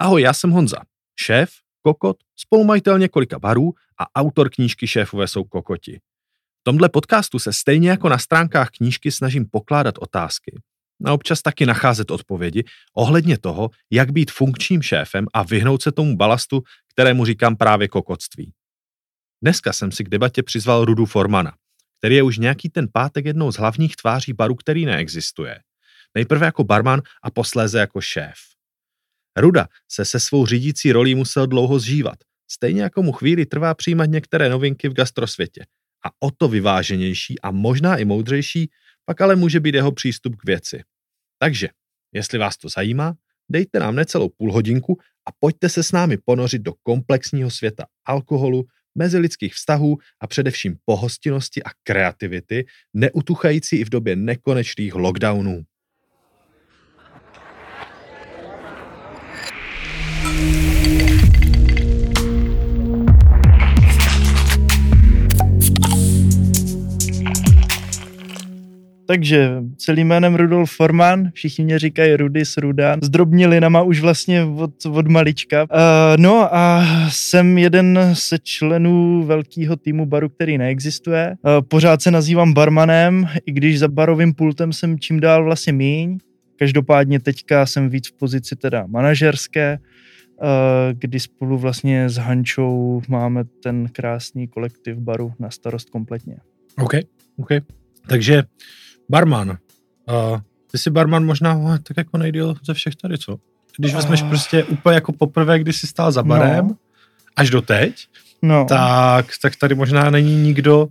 Ahoj, já jsem Honza, šéf, kokot, spolumajitel několika barů a autor knížky Šéfové jsou kokoti. V tomhle podcastu se stejně jako na stránkách knížky snažím pokládat otázky a občas taky nacházet odpovědi ohledně toho, jak být funkčním šéfem a vyhnout se tomu balastu, kterému říkám právě kokotství. Dneska jsem si k debatě přizval Rudu Formana, který je už nějaký ten pátek jednou z hlavních tváří baru, který neexistuje. Nejprve jako barman a posléze jako šéf. Ruda se se svou řídící rolí musel dlouho zžívat, stejně jako mu chvíli trvá přijímat některé novinky v gastrosvětě. A o to vyváženější a možná i moudřejší pak ale může být jeho přístup k věci. Takže, jestli vás to zajímá, dejte nám necelou půl hodinku a pojďte se s námi ponořit do komplexního světa alkoholu, mezilidských vztahů a především pohostinnosti a kreativity, neutuchající i v době nekonečných lockdownů. Takže celým jménem Rudolf Forman, všichni mě říkají Rudy s Rudan, s drobnilinama už vlastně od, od malička. Uh, no a jsem jeden ze členů velkého týmu baru, který neexistuje. Uh, pořád se nazývám barmanem, i když za barovým pultem jsem čím dál vlastně míň. Každopádně teďka jsem víc v pozici teda manažerské, kdy spolu vlastně s Hančou máme ten krásný kolektiv baru na starost kompletně. OK, OK. Takže barman. Uh, ty jsi barman možná tak jako nejdíl ze všech tady, co? Když vezmeš uh. prostě úplně jako poprvé, kdy jsi stál za barem, no. až do teď, no. tak, tak tady možná není nikdo,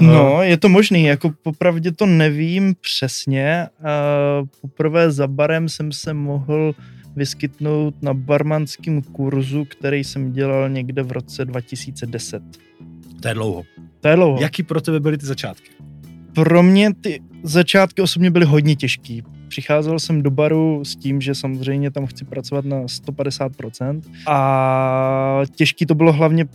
No, je to možný, jako popravdě to nevím přesně. Uh, poprvé za barem jsem se mohl vyskytnout na barmanském kurzu, který jsem dělal někde v roce 2010. To je dlouho. To je dlouho. Jaký pro tebe byly ty začátky? Pro mě ty začátky osobně byly hodně těžký. Přicházel jsem do baru s tím, že samozřejmě tam chci pracovat na 150% a těžký to bylo hlavně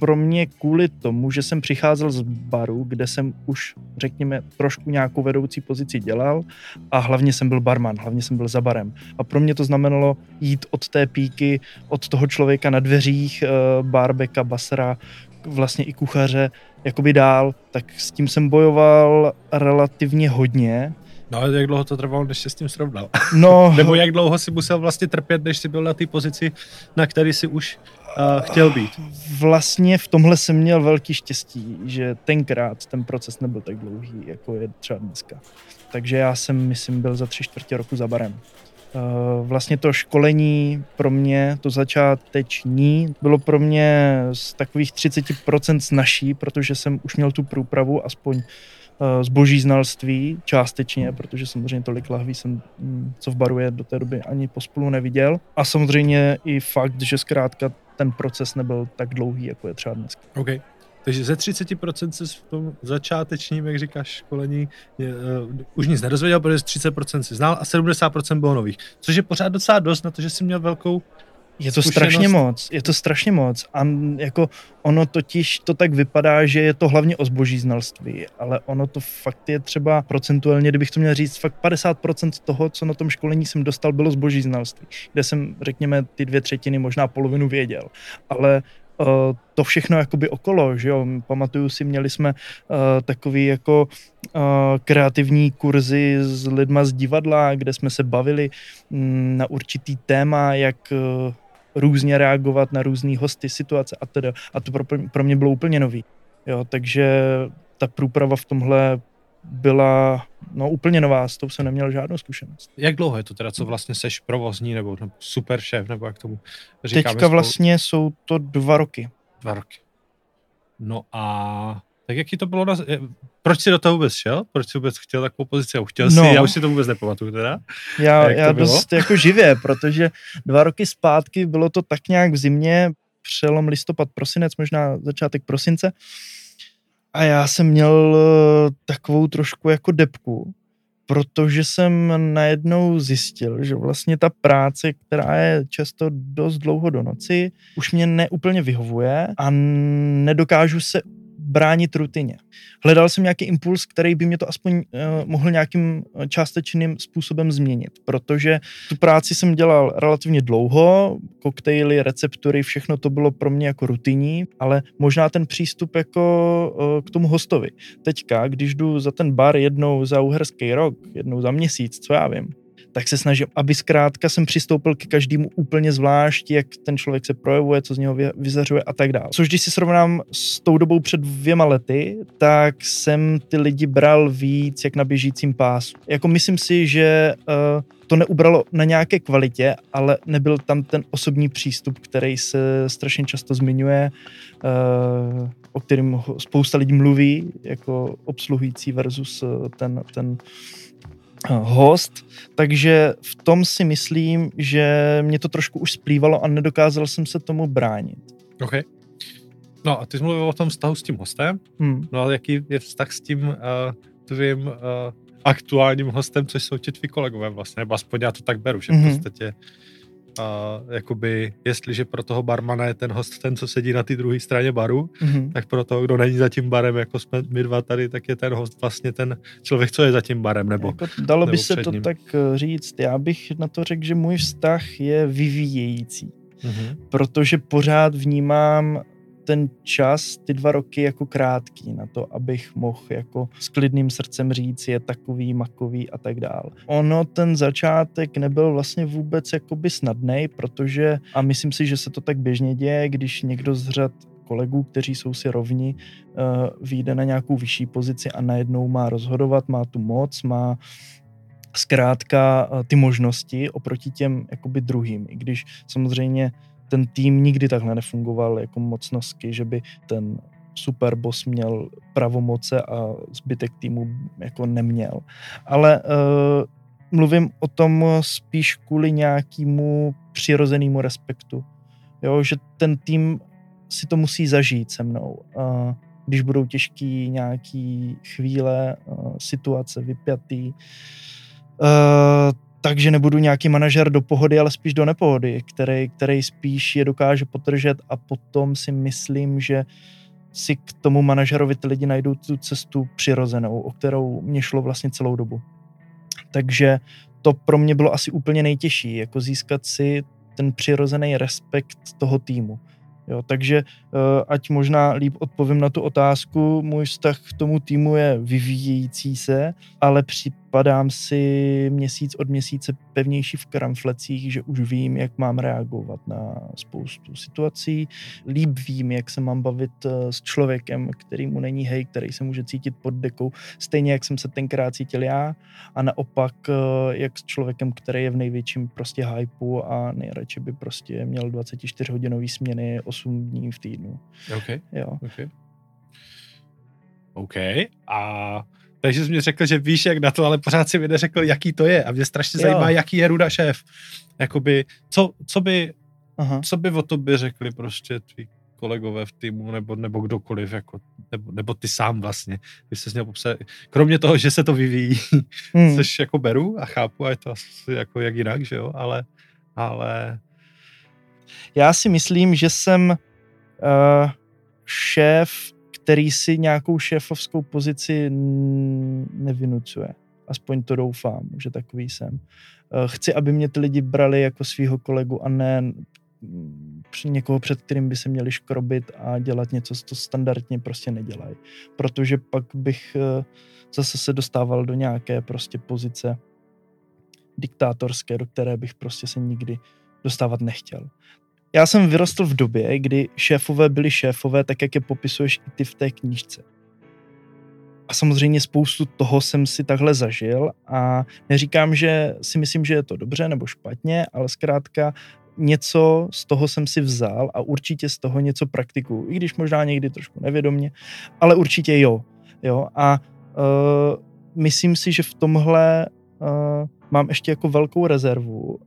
pro mě kvůli tomu, že jsem přicházel z baru, kde jsem už, řekněme, trošku nějakou vedoucí pozici dělal a hlavně jsem byl barman, hlavně jsem byl za barem. A pro mě to znamenalo jít od té píky, od toho člověka na dveřích, eh, barbeka, basra, vlastně i kuchaře, jakoby dál, tak s tím jsem bojoval relativně hodně. No ale jak dlouho to trvalo, než jsi s tím srovnal? No. Nebo jak dlouho si musel vlastně trpět, než jsi byl na té pozici, na který si už uh, chtěl být? Vlastně v tomhle jsem měl velký štěstí, že tenkrát ten proces nebyl tak dlouhý, jako je třeba dneska. Takže já jsem, myslím, byl za tři čtvrtě roku za barem. Uh, vlastně to školení pro mě, to začáteční, bylo pro mě z takových 30% snažší, protože jsem už měl tu průpravu, aspoň Eh, zboží znalství částečně, protože samozřejmě tolik lahví jsem, mm, co v baru je, do té doby ani pospolu neviděl. A samozřejmě i fakt, že zkrátka ten proces nebyl tak dlouhý, jako je třeba dnes. Okay. Takže ze 30% se v tom začátečním, jak říkáš, školení je, uh, už nic nedozvěděl, protože 30% si znal a 70% bylo nových. Což je pořád docela dost na to, že jsi měl velkou je to strašně moc, je to strašně moc. A jako ono totiž to tak vypadá, že je to hlavně o zboží znalství, ale ono to fakt je třeba procentuálně, kdybych to měl říct, fakt 50% toho, co na tom školení jsem dostal, bylo zboží znalství, kde jsem, řekněme, ty dvě třetiny, možná polovinu věděl. Ale to všechno jakoby okolo, že jo, pamatuju si, měli jsme uh, takový jako uh, kreativní kurzy s lidma z divadla, kde jsme se bavili um, na určitý téma, jak uh, různě reagovat na různé hosty, situace a teda. A to pro, pro mě bylo úplně nový. Jo, takže ta průprava v tomhle byla no, úplně nová, s tou jsem neměl žádnou zkušenost. Jak dlouho je to teda, co vlastně seš provozní nebo, nebo super šéf, nebo jak tomu říkáme? Teďka vlastně jsou to dva roky. Dva roky. No a tak jaký to bylo? Na... Proč jsi do toho vůbec šel? Proč jsi vůbec chtěl takovou pozici? A chtěl no. já už si to vůbec nepamatuju teda. Já, já dost jako živě, protože dva roky zpátky bylo to tak nějak v zimě, přelom listopad, prosinec, možná začátek prosince. A já jsem měl eh, takovou trošku jako depku, protože jsem najednou zjistil, že vlastně ta práce, která je často dost dlouho do noci, už mě neúplně vyhovuje a nedokážu se bránit rutině. Hledal jsem nějaký impuls, který by mě to aspoň uh, mohl nějakým částečným způsobem změnit, protože tu práci jsem dělal relativně dlouho, koktejly, receptury, všechno to bylo pro mě jako rutinní, ale možná ten přístup jako uh, k tomu hostovi. Teďka, když jdu za ten bar jednou za uherský rok, jednou za měsíc, co já vím, tak se snažím, aby zkrátka jsem přistoupil ke každému úplně zvlášť, jak ten člověk se projevuje, co z něho vyzařuje a tak dále. Což když si srovnám s tou dobou před dvěma lety, tak jsem ty lidi bral víc jak na běžícím pásu. Jako myslím si, že uh, to neubralo na nějaké kvalitě, ale nebyl tam ten osobní přístup, který se strašně často zmiňuje, uh, o kterým spousta lidí mluví, jako obsluhující versus eh, ten, ten host, takže v tom si myslím, že mě to trošku už splývalo a nedokázal jsem se tomu bránit. OK. No a ty jsi mluvil o tom vztahu s tím hostem, hmm. no ale jaký je vztah s tím uh, tvým uh, aktuálním hostem, což jsou ti tví kolegové vlastně, nebo aspoň já to tak beru, že mm-hmm. v mhm. podstatě a jakoby, jestliže pro toho barmana je ten host ten, co sedí na té druhé straně baru, mm-hmm. tak pro toho, kdo není za tím barem, jako jsme my dva tady, tak je ten host vlastně ten člověk, co je za tím barem, nebo jako Dalo nebo by se to ním. tak eh, říct. Já bych na to řekl, že můj vztah je vyvíjející. Mm-hmm. Protože pořád vnímám ten čas, ty dva roky jako krátký na to, abych mohl jako s klidným srdcem říct, je takový, makový a tak dál. Ono ten začátek nebyl vlastně vůbec jakoby snadný, protože, a myslím si, že se to tak běžně děje, když někdo z řad kolegů, kteří jsou si rovni, uh, vyjde na nějakou vyšší pozici a najednou má rozhodovat, má tu moc, má zkrátka uh, ty možnosti oproti těm jakoby druhým, i když samozřejmě ten tým nikdy takhle nefungoval jako mocnosky, že by ten super boss měl pravomoce a zbytek týmu jako neměl. Ale uh, mluvím o tom spíš kvůli nějakému přirozenému respektu. Jo, že ten tým si to musí zažít se mnou. Uh, když budou těžký nějaký chvíle, uh, situace vypjatý, uh, takže nebudu nějaký manažer do pohody, ale spíš do nepohody, který, který spíš je dokáže potržet a potom si myslím, že si k tomu manažerovi ty lidi najdou tu cestu přirozenou, o kterou mě šlo vlastně celou dobu. Takže to pro mě bylo asi úplně nejtěžší, jako získat si ten přirozený respekt toho týmu. Jo, takže uh, ať možná líp odpovím na tu otázku, můj vztah k tomu týmu je vyvíjející se, ale při, padám si měsíc od měsíce pevnější v kramflecích, že už vím, jak mám reagovat na spoustu situací. Líp vím, jak se mám bavit eh, s člověkem, který mu není hej, který se může cítit pod dekou, stejně jak jsem se tenkrát cítil já a naopak eh, jak s člověkem, který je v největším prostě hypeu a nejradši by prostě měl 24 hodinový směny 8 dní v týdnu. OK. Jo. OK. OK. A takže jsi mi řekl, že víš, jak na to, ale pořád si mi neřekl, jaký to je. A mě strašně jo. zajímá, jaký je Ruda šéf. Jakoby, co, co by, Aha. co by o tobě řekli prostě tví kolegové v týmu, nebo, nebo kdokoliv, jako, nebo, nebo ty sám vlastně, by se měl popsat. Kromě toho, že se to vyvíjí, hmm. což jako beru a chápu, a je to asi jako jak jinak, že jo, ale, ale... Já si myslím, že jsem uh, šéf který si nějakou šéfovskou pozici nevynucuje. Aspoň to doufám, že takový jsem. Eh, chci, aby mě ty lidi brali jako svého kolegu a ne někoho, před kterým by se měli škrobit a dělat něco, co standardně prostě nedělají. Protože pak bych eh, zase se dostával do nějaké prostě pozice diktátorské, do které bych prostě se nikdy dostávat nechtěl. Já jsem vyrostl v době, kdy šéfové byli šéfové, tak jak je popisuješ i ty v té knížce. A samozřejmě spoustu toho jsem si takhle zažil a neříkám, že si myslím, že je to dobře nebo špatně, ale zkrátka něco z toho jsem si vzal a určitě z toho něco praktikuju, i když možná někdy trošku nevědomně, ale určitě jo. jo? A uh, myslím si, že v tomhle uh, mám ještě jako velkou rezervu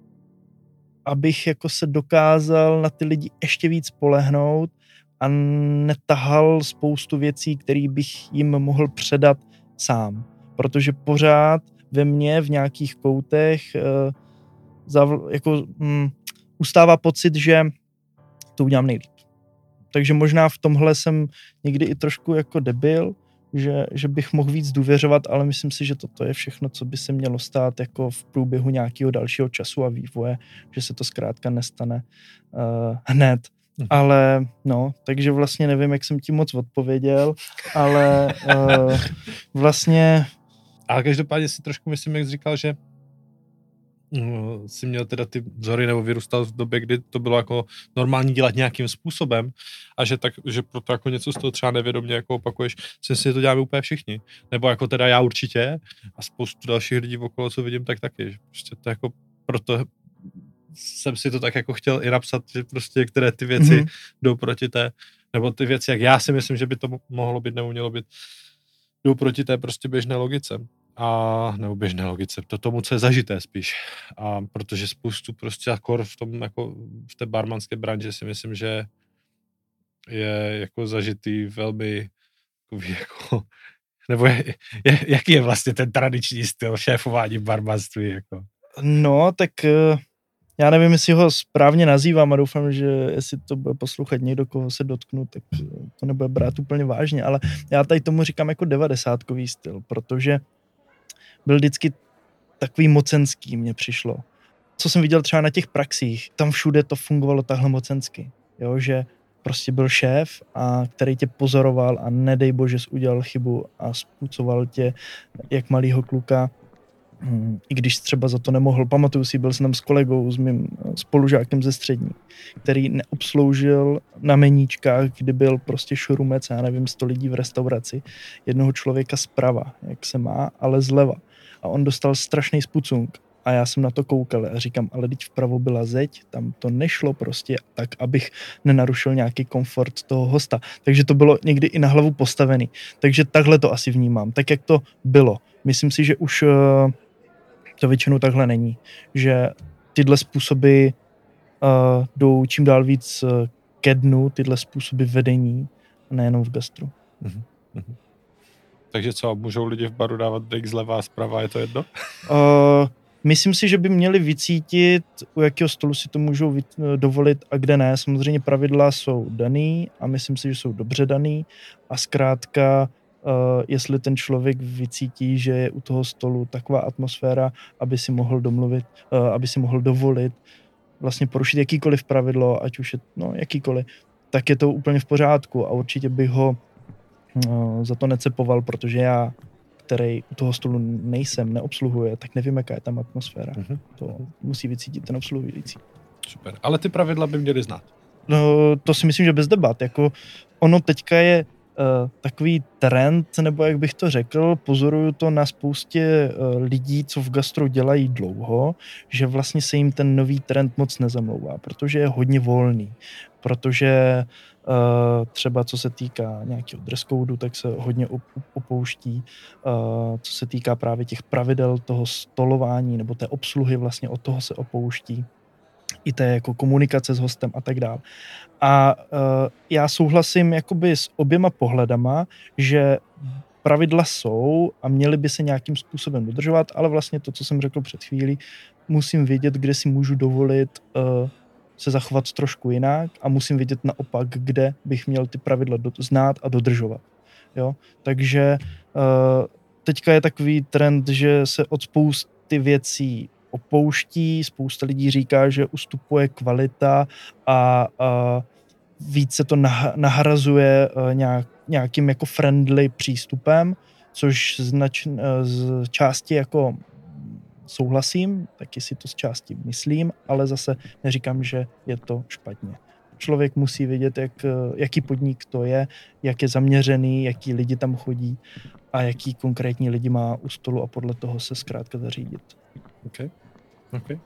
abych jako se dokázal na ty lidi ještě víc polehnout a netahal spoustu věcí, které bych jim mohl předat sám. Protože pořád ve mně v nějakých koutech uh, jako, um, ustává pocit, že to udělám nejlíp. takže možná v tomhle jsem někdy i trošku jako debil, že, že bych mohl víc důvěřovat, ale myslím si, že toto je všechno, co by se mělo stát jako v průběhu nějakého dalšího času a vývoje, že se to zkrátka nestane uh, hned. Hmm. Ale no, takže vlastně nevím, jak jsem ti moc odpověděl, ale uh, vlastně... Ale každopádně si trošku myslím, jak jsi říkal, že si měl teda ty vzory nebo vyrůstal v době, kdy to bylo jako normální dělat nějakým způsobem a že, tak, že proto jako něco z toho třeba nevědomě jako opakuješ, si si to děláme úplně všichni. Nebo jako teda já určitě a spoustu dalších lidí okolo, co vidím, tak taky. Že prostě to jako proto jsem si to tak jako chtěl i napsat, že prostě některé ty věci mm-hmm. jdou proti té, nebo ty věci, jak já si myslím, že by to mohlo být nebo mělo být, jdou proti té prostě běžné logice. A, nebo běžné logice, to tomu, co je zažité spíš. A protože spoustu prostě akor v tom, jako v té barmanské branži si myslím, že je jako zažitý velmi jako, nebo je, je, jaký je vlastně ten tradiční styl šéfování v barmanství, jako? No, tak eh, já nevím, jestli ho správně nazývám a doufám, že jestli to bude poslouchat někdo, koho se dotknu, tak to nebude brát úplně vážně, ale já tady tomu říkám jako devadesátkový styl, protože byl vždycky takový mocenský, mně přišlo. Co jsem viděl třeba na těch praxích, tam všude to fungovalo takhle mocensky, jo, že prostě byl šéf, a který tě pozoroval a nedej bože udělal chybu a spůcoval tě jak malýho kluka Hmm, i když třeba za to nemohl. Pamatuju si, byl jsem tam s kolegou, s mým spolužákem ze střední, který neobsloužil na meníčkách, kdy byl prostě šurumec, já nevím, sto lidí v restauraci, jednoho člověka zprava, jak se má, ale zleva. A on dostal strašný spucung. A já jsem na to koukal a říkám, ale teď vpravo byla zeď, tam to nešlo prostě tak, abych nenarušil nějaký komfort toho hosta. Takže to bylo někdy i na hlavu postavený. Takže takhle to asi vnímám, tak jak to bylo. Myslím si, že už uh, to většinou takhle není. Že tyhle způsoby uh, jdou čím dál víc uh, ke dnu, tyhle způsoby vedení, nejenom v gastru. Mm-hmm. Takže co, můžou lidi v baru dávat drink zleva a zprava, je to jedno? Uh, myslím si, že by měli vycítit, u jakého stolu si to můžou dovolit a kde ne. Samozřejmě pravidla jsou daný a myslím si, že jsou dobře daný a zkrátka uh, jestli ten člověk vycítí, že je u toho stolu taková atmosféra, aby si mohl domluvit, uh, aby si mohl dovolit vlastně porušit jakýkoliv pravidlo, ať už je no, jakýkoliv, tak je to úplně v pořádku a určitě bych ho za to necepoval, protože já který u toho stolu nejsem, neobsluhuje, tak nevím, jaká je tam atmosféra. Mm-hmm. To musí vycítit ten obsluhující. Super. Ale ty pravidla by měli znát. No, to si myslím, že bez debat. Jako ono teďka je takový trend, nebo jak bych to řekl, pozoruju to na spoustě uh, lidí, co v gastro dělají dlouho, že vlastně se jim ten nový trend moc nezamlouvá, protože je hodně volný, protože Uh, třeba co se týká nějakého dress code, tak se hodně opouští. Co se týká právě těch pravidel toho stolování nebo té obsluhy, vlastně od toho se opouští i té jako komunikace s hostem a tak dále. A uh, já souhlasím jakoby s oběma pohledama, že pravidla jsou a měly by se nějakým způsobem dodržovat, ale vlastně to, co jsem řekl před chvílí, musím vědět, kde si můžu dovolit uh, se zachovat trošku jinak a musím vědět naopak, kde bych měl ty pravidla znát a dodržovat. Jo? Takže uh, teďka je takový trend, že se od spousty věcí opouští, spousta lidí říká, že ustupuje kvalita a, a víc se to nahrazuje e, nějak, nějakým jako friendly přístupem, což znač, e, z části jako souhlasím, taky si to z části myslím, ale zase neříkám, že je to špatně. Člověk musí vědět, jak, e, jaký podnik to je, jak je zaměřený, jaký lidi tam chodí a jaký konkrétní lidi má u stolu a podle toho se zkrátka zařídit. Okay. Okay.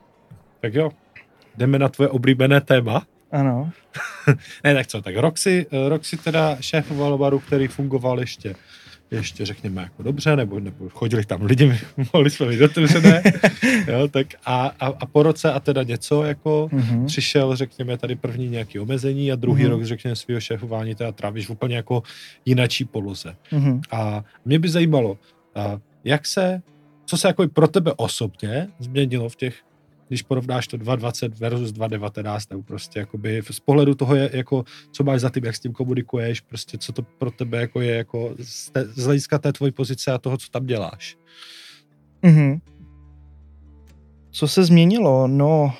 Tak jo, jdeme na tvoje oblíbené téma. Ano. ne, tak co, tak Roxy, Roxy teda šéfoval baru, který fungoval ještě ještě řekněme jako dobře, nebo, nebo chodili tam lidi, mohli jsme být otevřené, jo, tak a, a, a, po roce a teda něco jako mm-hmm. přišel, řekněme, tady první nějaký omezení a druhý mm-hmm. rok, řekněme, svého šéfování teda trávíš v úplně jako jinačí poloze. Mm-hmm. A mě by zajímalo, a jak se co se jako pro tebe osobně změnilo v těch když porovnáš to 2.20 versus 2.19, nebo prostě jakoby z pohledu toho, je, jako, co máš za tím, jak s tím komunikuješ, prostě co to pro tebe jako je jako z, te, z hlediska té tvojí pozice a toho, co tam děláš. Mm-hmm. Co se změnilo? No,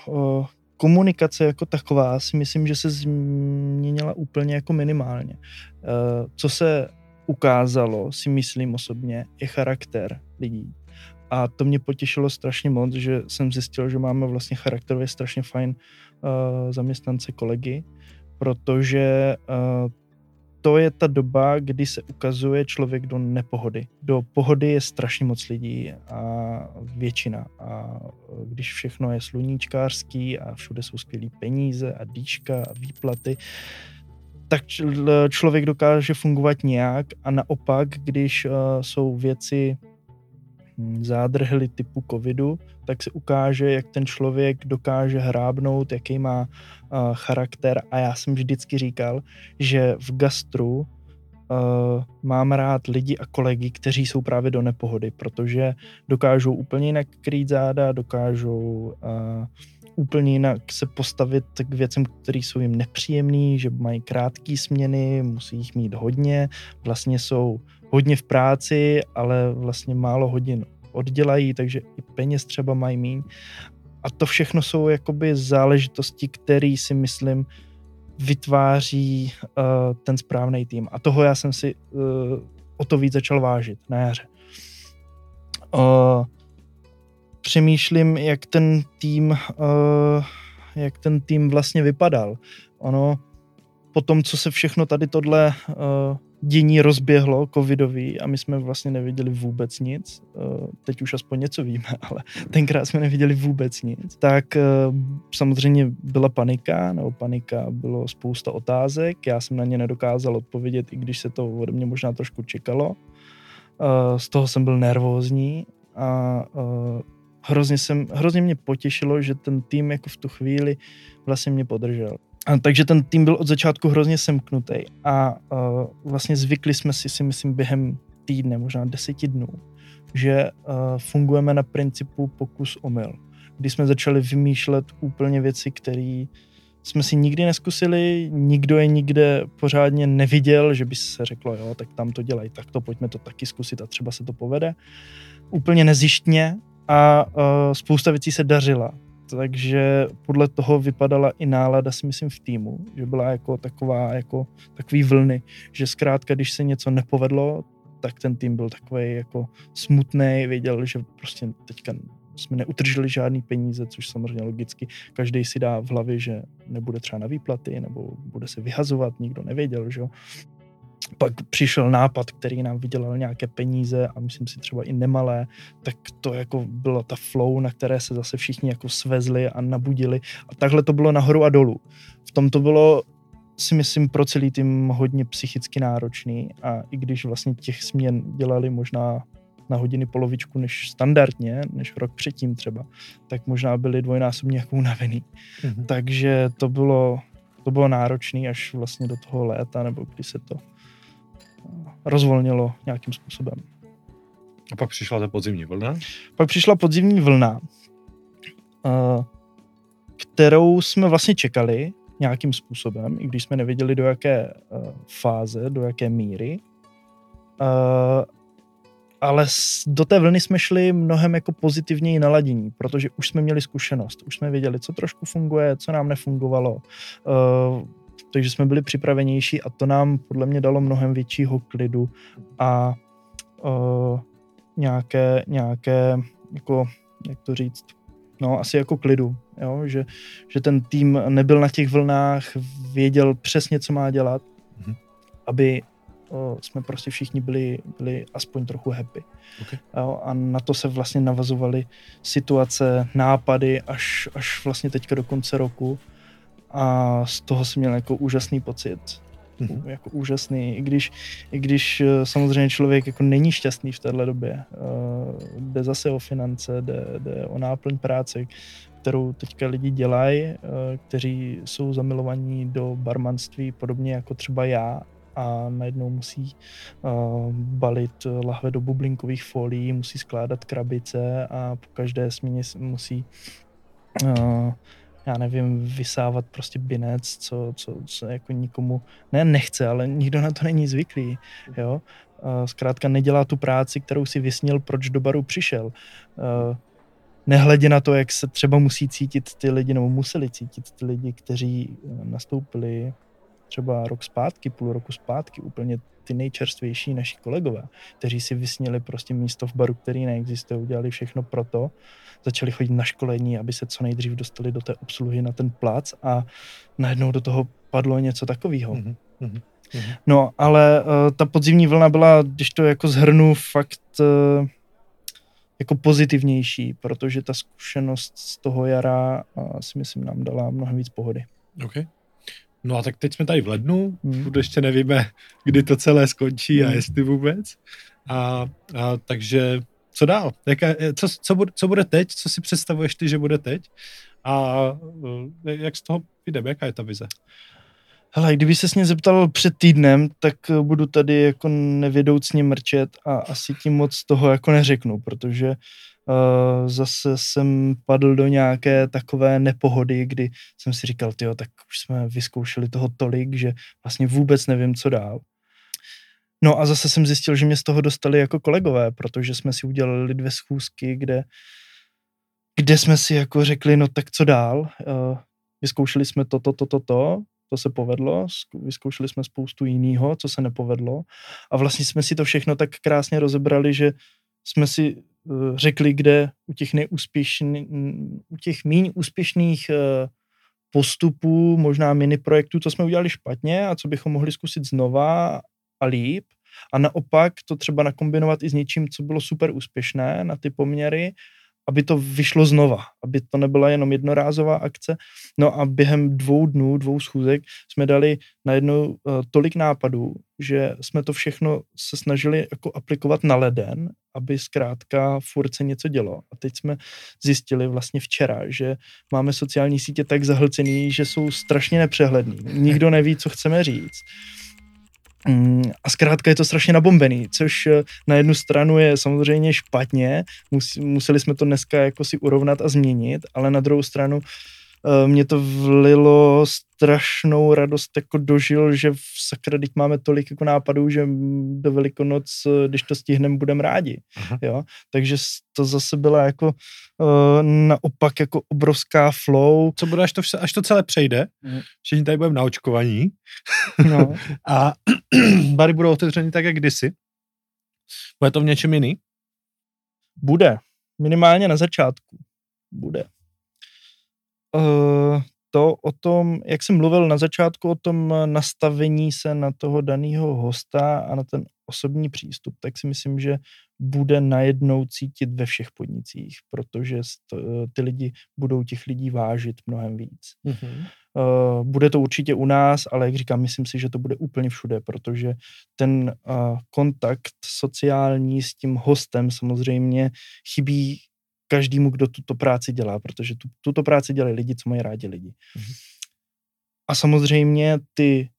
komunikace jako taková si myslím, že se změnila úplně jako minimálně. Co se ukázalo, si myslím osobně, je charakter lidí. A to mě potěšilo strašně moc, že jsem zjistil, že máme vlastně charakterově strašně fajn uh, zaměstnance kolegy, protože uh, to je ta doba, kdy se ukazuje člověk do nepohody. Do pohody je strašně moc lidí a většina. A když všechno je sluníčkářský a všude jsou skvělé peníze a dýška a výplaty, tak člověk dokáže fungovat nějak a naopak, když uh, jsou věci zádrhly typu covidu, tak se ukáže, jak ten člověk dokáže hrábnout, jaký má uh, charakter. A já jsem vždycky říkal, že v gastru uh, mám rád lidi a kolegy, kteří jsou právě do nepohody, protože dokážou úplně jinak krýt záda, dokážou uh, úplně jinak se postavit k věcem, které jsou jim nepříjemné, že mají krátké směny, musí jich mít hodně, vlastně jsou hodně v práci, ale vlastně málo hodin oddělají, takže i peněz třeba mají míň. A to všechno jsou jakoby záležitosti, které si myslím vytváří uh, ten správný tým. A toho já jsem si uh, o to víc začal vážit na jaře. Uh, přemýšlím, jak ten tým, uh, jak ten tým vlastně vypadal. Ono, po tom, co se všechno tady tohle uh, dění rozběhlo, covidový, a my jsme vlastně neviděli vůbec nic, uh, teď už aspoň něco víme, ale tenkrát jsme neviděli vůbec nic, tak uh, samozřejmě byla panika, nebo panika, bylo spousta otázek, já jsem na ně nedokázal odpovědět, i když se to ode mě možná trošku čekalo. Uh, z toho jsem byl nervózní a hrozně, jsem, hrozně mě potěšilo, že ten tým jako v tu chvíli vlastně mě podržel. A, takže ten tým byl od začátku hrozně semknutý a uh, vlastně zvykli jsme si, si myslím, během týdne, možná deseti dnů, že uh, fungujeme na principu pokus omyl. Kdy jsme začali vymýšlet úplně věci, které jsme si nikdy neskusili, nikdo je nikde pořádně neviděl, že by se řeklo, jo, tak tam to dělají, tak to pojďme to taky zkusit a třeba se to povede. Úplně nezjištně a uh, spousta věcí se dařila. Takže podle toho vypadala i nálada, si myslím, v týmu, že byla jako taková, jako takový vlny, že zkrátka, když se něco nepovedlo, tak ten tým byl takový jako smutný, věděl, že prostě teďka jsme neutržili žádný peníze, což samozřejmě logicky každý si dá v hlavě, že nebude třeba na výplaty, nebo bude se vyhazovat, nikdo nevěděl, že jo pak přišel nápad, který nám vydělal nějaké peníze a myslím si třeba i nemalé, tak to jako byla ta flow, na které se zase všichni jako svezli a nabudili a takhle to bylo nahoru a dolů. V tom to bylo si myslím pro celý tým hodně psychicky náročný a i když vlastně těch směn dělali možná na hodiny polovičku než standardně, než rok předtím třeba, tak možná byli dvojnásobně jako unavený. Mm-hmm. Takže to bylo, to bylo náročné až vlastně do toho léta, nebo kdy se to rozvolnilo nějakým způsobem. A pak přišla ta podzimní vlna? Pak přišla podzimní vlna, eh, kterou jsme vlastně čekali nějakým způsobem, i když jsme nevěděli do jaké eh, fáze, do jaké míry. Eh, ale do té vlny jsme šli mnohem jako pozitivněji naladění, protože už jsme měli zkušenost, už jsme věděli, co trošku funguje, co nám nefungovalo takže jsme byli připravenější a to nám podle mě dalo mnohem většího klidu a uh, nějaké, nějaké, jako, jak to říct, no asi jako klidu, jo? Že, že ten tým nebyl na těch vlnách, věděl přesně, co má dělat, mm-hmm. aby o, jsme prostě všichni byli, byli aspoň trochu happy. Okay. Jo, a na to se vlastně navazovaly situace, nápady až, až vlastně teďka do konce roku a z toho jsem měl jako úžasný pocit. Mm-hmm. Jako úžasný, i když, i když eh, samozřejmě člověk jako není šťastný v téhle době. Uh, jde zase o finance, jde, jde o náplň práce, kterou teďka lidi dělají, uh, kteří jsou zamilovaní do barmanství, podobně jako třeba já, a najednou musí uh, balit lahve do bublinkových folií, musí skládat krabice a po každé směně musí uh, já nevím, vysávat prostě binec, co, co, co jako nikomu, ne nechce, ale nikdo na to není zvyklý, jo. Uh, zkrátka nedělá tu práci, kterou si vysnil, proč do baru přišel. Uh, nehledě na to, jak se třeba musí cítit ty lidi, nebo museli cítit ty lidi, kteří nastoupili třeba rok zpátky, půl roku zpátky, úplně ty nejčerstvější naši kolegové, kteří si vysnili prostě místo v baru, který neexistuje, udělali všechno pro to, začali chodit na školení, aby se co nejdřív dostali do té obsluhy na ten plac a najednou do toho padlo něco takového. Mm-hmm. No, ale uh, ta podzimní vlna byla, když to jako zhrnu, fakt uh, jako pozitivnější, protože ta zkušenost z toho jara uh, si myslím nám dala mnohem víc pohody. Okay. No a tak teď jsme tady v lednu, hmm. ještě nevíme, kdy to celé skončí hmm. a jestli vůbec. A, a takže co dál? Jaká, co, co, bude, co bude teď? Co si představuješ ty, že bude teď? A e, jak z toho vyjde? Jaká je ta vize? Hele, kdyby se mě zeptal před týdnem, tak budu tady jako nevědoucně mrčet a asi tím moc toho jako neřeknu, protože zase jsem padl do nějaké takové nepohody, kdy jsem si říkal, jo, tak už jsme vyzkoušeli toho tolik, že vlastně vůbec nevím, co dál. No a zase jsem zjistil, že mě z toho dostali jako kolegové, protože jsme si udělali dvě schůzky, kde, kde jsme si jako řekli, no tak co dál, uh, vyzkoušeli jsme toto, toto, toto, to se povedlo, vyzkoušeli jsme spoustu jiného, co se nepovedlo a vlastně jsme si to všechno tak krásně rozebrali, že jsme si řekli, kde u těch neúspěšných, u těch méně úspěšných uh, postupů, možná mini projektů, co jsme udělali špatně a co bychom mohli zkusit znova a líp. A naopak to třeba nakombinovat i s něčím, co bylo super úspěšné na ty poměry aby to vyšlo znova, aby to nebyla jenom jednorázová akce. No a během dvou dnů, dvou schůzek jsme dali najednou uh, tolik nápadů, že jsme to všechno se snažili jako aplikovat na leden, aby zkrátka furt se něco dělo. A teď jsme zjistili vlastně včera, že máme sociální sítě tak zahlcený, že jsou strašně nepřehledný. Nikdo neví, co chceme říct. Mm, a zkrátka je to strašně nabombený, což eh, na jednu stranu je samozřejmě špatně, museli jsme to dneska jako si urovnat a změnit, ale na druhou stranu mě to vlilo strašnou radost jako dožil, že v sakra, teď máme tolik jako nápadů, že do Velikonoc, eh, když to stihneme, budeme rádi. Aha. Jo? Takže to zase byla jako uh, naopak jako obrovská flow. Co bude, až to, až to celé přejde? Mm. Všichni tady budeme na očkovaní. No. a bary budou otevřeny tak, jak kdysi. Bude to v něčem jiný? Bude. Minimálně na začátku. Bude. Uh, to o tom, jak jsem mluvil na začátku o tom nastavení se na toho daného hosta a na ten osobní přístup, tak si myslím, že bude najednou cítit ve všech podnicích, protože ty lidi budou těch lidí vážit mnohem víc. Mm-hmm. Bude to určitě u nás, ale jak říkám, myslím si, že to bude úplně všude, protože ten uh, kontakt sociální s tím hostem samozřejmě chybí každému, kdo tuto práci dělá, protože tu, tuto práci dělají lidi, co mají rádi lidi. Mm-hmm. A samozřejmě ty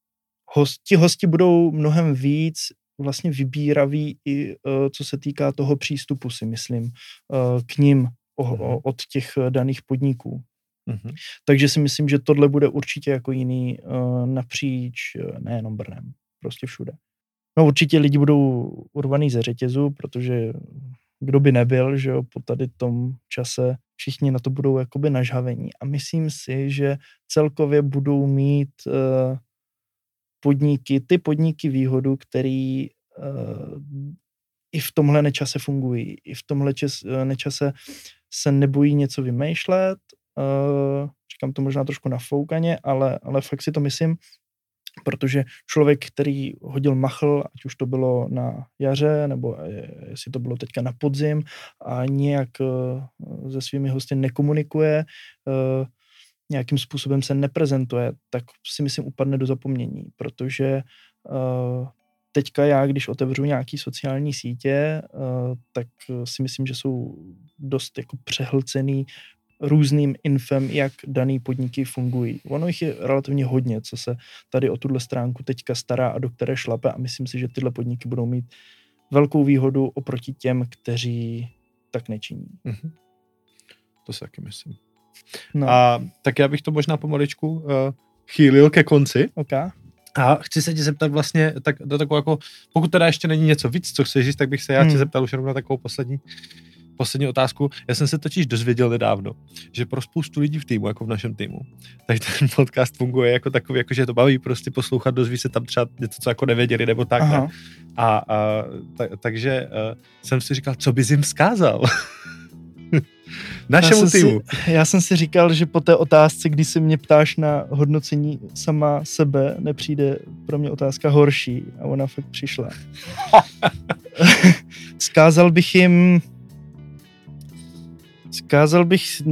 hosti, hosti budou mnohem víc vlastně vybíraví i uh, co se týká toho přístupu, si myslím, uh, k ním o, o, mhm. od těch daných podniků. Mm-hmm. Takže si myslím, že tohle bude určitě jako jiný uh, napříč nejenom Brnem, prostě všude. No určitě lidi budou urvaný ze řetězu, protože kdo by nebyl, že jo, po tady tom čase všichni na to budou jakoby nažhavení. A myslím si, že celkově budou mít uh, podniky, ty podniky výhodu, který uh, i v tomhle nečase fungují. I v tomhle čas, uh, nečase se nebojí něco vymýšlet. Uh, říkám to možná trošku nafoukaně, ale, ale fakt si to myslím, protože člověk, který hodil machl, ať už to bylo na jaře, nebo jestli to bylo teďka na podzim a nějak eh, se svými hosty nekomunikuje, eh, nějakým způsobem se neprezentuje, tak si myslím upadne do zapomnění, protože eh, teďka já, když otevřu nějaký sociální sítě, tak si myslím, že jsou dost jako přehlcený různým infem, jak daný podniky fungují. Ono jich je relativně hodně, co se tady o tuhle stránku teďka stará a do které šlape a myslím si, že tyhle podniky budou mít velkou výhodu oproti těm, kteří tak nečiní. Mm-hmm. To si taky myslím. No. A tak já bych to možná pomaličku uh, chýlil ke konci. Okay. A chci se tě zeptat vlastně, tak do takovou jako, pokud teda ještě není něco víc, co chceš říct, tak bych se já hmm. tě zeptal už jenom na takovou poslední, poslední otázku. Já jsem se totiž dozvěděl nedávno, že pro spoustu lidí v týmu, jako v našem týmu, tak ten podcast funguje jako takový, jako že to baví prostě poslouchat, dozví se tam třeba něco, co jako nevěděli, nebo tak. A, a ta, takže uh, jsem si říkal, co bys jim vzkázal? Našemu já týmu. Si, já jsem si říkal, že po té otázce, kdy se mě ptáš na hodnocení sama sebe, nepřijde pro mě otázka horší a ona fakt přišla. Skázal bych jim Skázal bych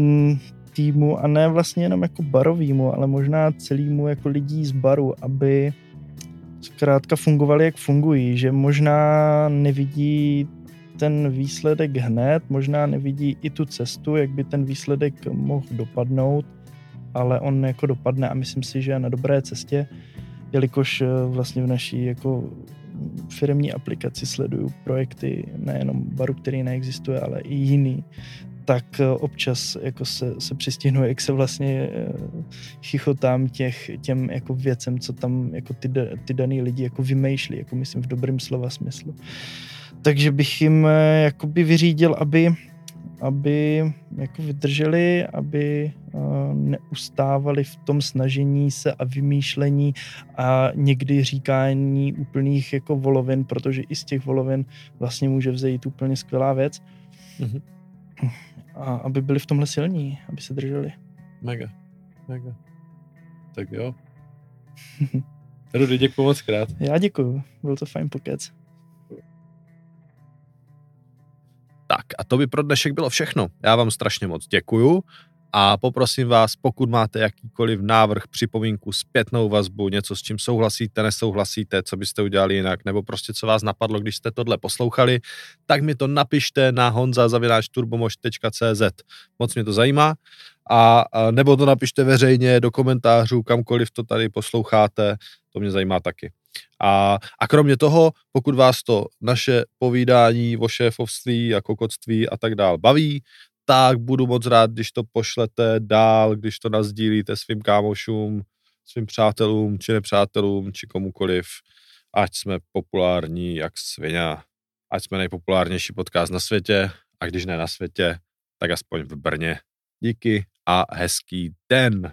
týmu a ne vlastně jenom jako barovýmu, ale možná celýmu jako lidí z baru, aby zkrátka fungovali, jak fungují, že možná nevidí ten výsledek hned, možná nevidí i tu cestu, jak by ten výsledek mohl dopadnout, ale on jako dopadne a myslím si, že je na dobré cestě, jelikož eh, vlastně v naší jako firmní aplikaci sleduju projekty nejenom baru, který neexistuje, ale i jiný, tak eh, občas jako se, se přistihnu, jak se vlastně eh, chichotám těch, těm jako věcem, co tam jako ty, ty daný lidi jako vymýšlí, jako myslím v dobrém slova smyslu. Takže bych jim eh, jakoby vyřídil, aby, aby jako vydrželi, aby neustávali v tom snažení se a vymýšlení a někdy říkání úplných jako volovin, protože i z těch volovin vlastně může vzejít úplně skvělá věc. Mm-hmm a aby byli v tomhle silní, aby se drželi. Mega, mega. Tak jo. Rudy, děkuji moc krát. Já děkuji, byl to fajn pokec. Tak a to by pro dnešek bylo všechno. Já vám strašně moc děkuju a poprosím vás, pokud máte jakýkoliv návrh, připomínku, zpětnou vazbu, něco s čím souhlasíte, nesouhlasíte, co byste udělali jinak, nebo prostě co vás napadlo, když jste tohle poslouchali, tak mi to napište na honza.turbomož.cz. Moc mě to zajímá. A, a nebo to napište veřejně do komentářů, kamkoliv to tady posloucháte, to mě zajímá taky. A, a kromě toho, pokud vás to naše povídání o šéfovství a kokotství a tak dál baví, tak budu moc rád, když to pošlete dál, když to nazdílíte svým kámošům, svým přátelům, či nepřátelům, či komukoliv, ať jsme populární jak svině, ať jsme nejpopulárnější podcast na světě, a když ne na světě, tak aspoň v Brně. Díky a hezký den.